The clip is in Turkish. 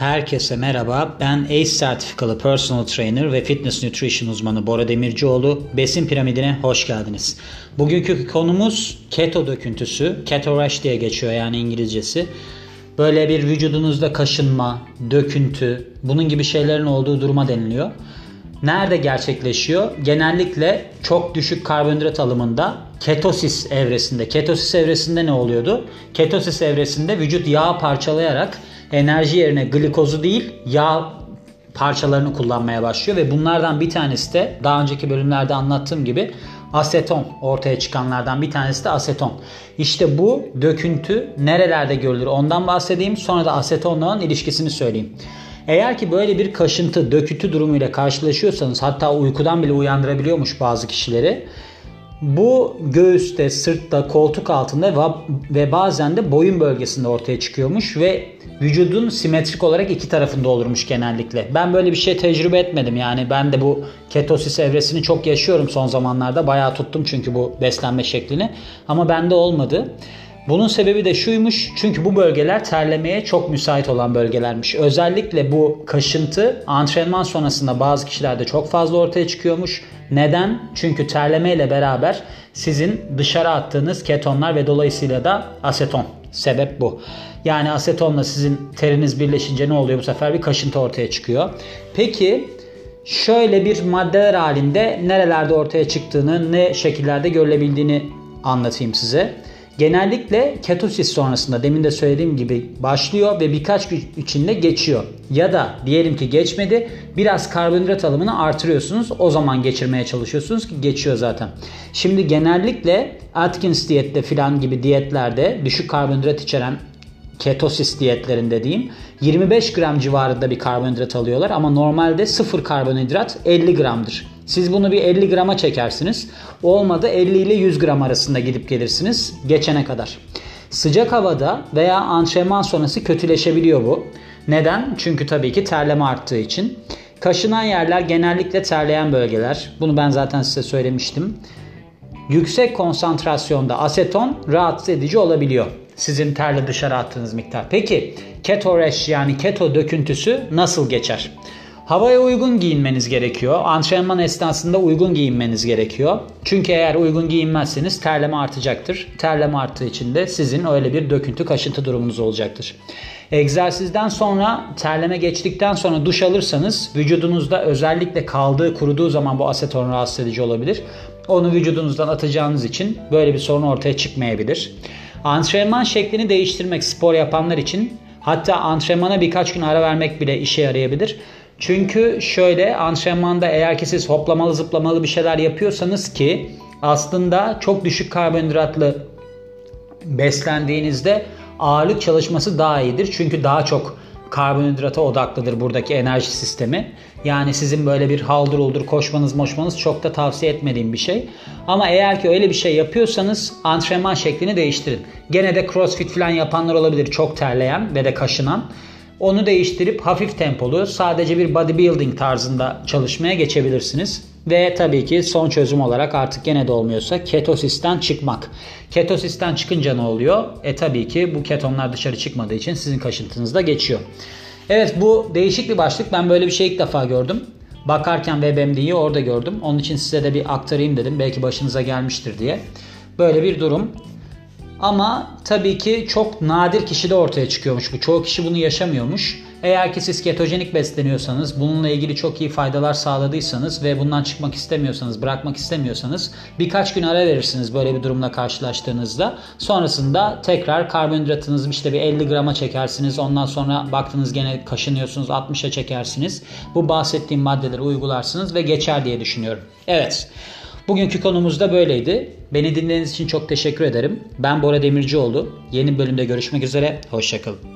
Herkese merhaba. Ben ACE sertifikalı personal trainer ve fitness nutrition uzmanı Bora Demircioğlu. Besin piramidine hoş geldiniz. Bugünkü konumuz keto döküntüsü. Keto rash diye geçiyor yani İngilizcesi. Böyle bir vücudunuzda kaşınma, döküntü, bunun gibi şeylerin olduğu duruma deniliyor. Nerede gerçekleşiyor? Genellikle çok düşük karbonhidrat alımında ketosis evresinde. Ketosis evresinde ne oluyordu? Ketosis evresinde vücut yağ parçalayarak enerji yerine glikozu değil yağ parçalarını kullanmaya başlıyor ve bunlardan bir tanesi de daha önceki bölümlerde anlattığım gibi aseton ortaya çıkanlardan bir tanesi de aseton. İşte bu döküntü nerelerde görülür ondan bahsedeyim sonra da asetonla olan ilişkisini söyleyeyim. Eğer ki böyle bir kaşıntı, döküntü durumuyla karşılaşıyorsanız hatta uykudan bile uyandırabiliyormuş bazı kişileri. Bu göğüste, sırtta, koltuk altında ve bazen de boyun bölgesinde ortaya çıkıyormuş ve vücudun simetrik olarak iki tarafında olurmuş genellikle. Ben böyle bir şey tecrübe etmedim yani ben de bu ketosis evresini çok yaşıyorum son zamanlarda. Bayağı tuttum çünkü bu beslenme şeklini ama bende olmadı. Bunun sebebi de şuymuş çünkü bu bölgeler terlemeye çok müsait olan bölgelermiş. Özellikle bu kaşıntı antrenman sonrasında bazı kişilerde çok fazla ortaya çıkıyormuş. Neden? Çünkü terlemeyle beraber sizin dışarı attığınız ketonlar ve dolayısıyla da aseton. Sebep bu. Yani asetonla sizin teriniz birleşince ne oluyor bu sefer? Bir kaşıntı ortaya çıkıyor. Peki şöyle bir maddeler halinde nerelerde ortaya çıktığını, ne şekillerde görülebildiğini anlatayım size. Genellikle ketosis sonrasında demin de söylediğim gibi başlıyor ve birkaç gün içinde geçiyor. Ya da diyelim ki geçmedi biraz karbonhidrat alımını artırıyorsunuz. O zaman geçirmeye çalışıyorsunuz ki geçiyor zaten. Şimdi genellikle Atkins diyette filan gibi diyetlerde düşük karbonhidrat içeren ketosis diyetlerinde diyeyim 25 gram civarında bir karbonhidrat alıyorlar ama normalde 0 karbonhidrat 50 gramdır. Siz bunu bir 50 grama çekersiniz. Olmadı 50 ile 100 gram arasında gidip gelirsiniz geçene kadar. Sıcak havada veya antrenman sonrası kötüleşebiliyor bu. Neden? Çünkü tabii ki terleme arttığı için. Kaşınan yerler genellikle terleyen bölgeler. Bunu ben zaten size söylemiştim. Yüksek konsantrasyonda aseton rahatsız edici olabiliyor. Sizin terle dışarı attığınız miktar. Peki keto rash yani keto döküntüsü nasıl geçer? Havaya uygun giyinmeniz gerekiyor. Antrenman esnasında uygun giyinmeniz gerekiyor. Çünkü eğer uygun giyinmezseniz terleme artacaktır. Terleme arttığı için de sizin öyle bir döküntü, kaşıntı durumunuz olacaktır. Egzersizden sonra terleme geçtikten sonra duş alırsanız vücudunuzda özellikle kaldığı, kuruduğu zaman bu aseton rahatsız edici olabilir. Onu vücudunuzdan atacağınız için böyle bir sorun ortaya çıkmayabilir. Antrenman şeklini değiştirmek spor yapanlar için hatta antrenmana birkaç gün ara vermek bile işe yarayabilir. Çünkü şöyle antrenmanda eğer ki siz hoplamalı zıplamalı bir şeyler yapıyorsanız ki aslında çok düşük karbonhidratlı beslendiğinizde ağırlık çalışması daha iyidir. Çünkü daha çok karbonhidrata odaklıdır buradaki enerji sistemi. Yani sizin böyle bir haldır uldur koşmanız moşmanız çok da tavsiye etmediğim bir şey. Ama eğer ki öyle bir şey yapıyorsanız antrenman şeklini değiştirin. Gene de crossfit falan yapanlar olabilir çok terleyen ve de kaşınan. Onu değiştirip hafif tempolu sadece bir bodybuilding tarzında çalışmaya geçebilirsiniz. Ve tabii ki son çözüm olarak artık gene de olmuyorsa ketosisten çıkmak. Ketosisten çıkınca ne oluyor? E tabii ki bu ketonlar dışarı çıkmadığı için sizin kaşıntınızda geçiyor. Evet bu değişik bir başlık. Ben böyle bir şey ilk defa gördüm. Bakarken WebMD'yi orada gördüm. Onun için size de bir aktarayım dedim. Belki başınıza gelmiştir diye. Böyle bir durum. Ama tabii ki çok nadir kişide ortaya çıkıyormuş bu. Çoğu kişi bunu yaşamıyormuş. Eğer ki siz ketojenik besleniyorsanız, bununla ilgili çok iyi faydalar sağladıysanız ve bundan çıkmak istemiyorsanız, bırakmak istemiyorsanız birkaç gün ara verirsiniz böyle bir durumla karşılaştığınızda. Sonrasında tekrar karbonhidratınızı işte bir 50 grama çekersiniz. Ondan sonra baktınız gene kaşınıyorsunuz 60'a çekersiniz. Bu bahsettiğim maddeleri uygularsınız ve geçer diye düşünüyorum. Evet. Bugünkü konumuz da böyleydi. Beni dinlediğiniz için çok teşekkür ederim. Ben Bora Demircioğlu. Yeni bölümde görüşmek üzere. Hoşçakalın.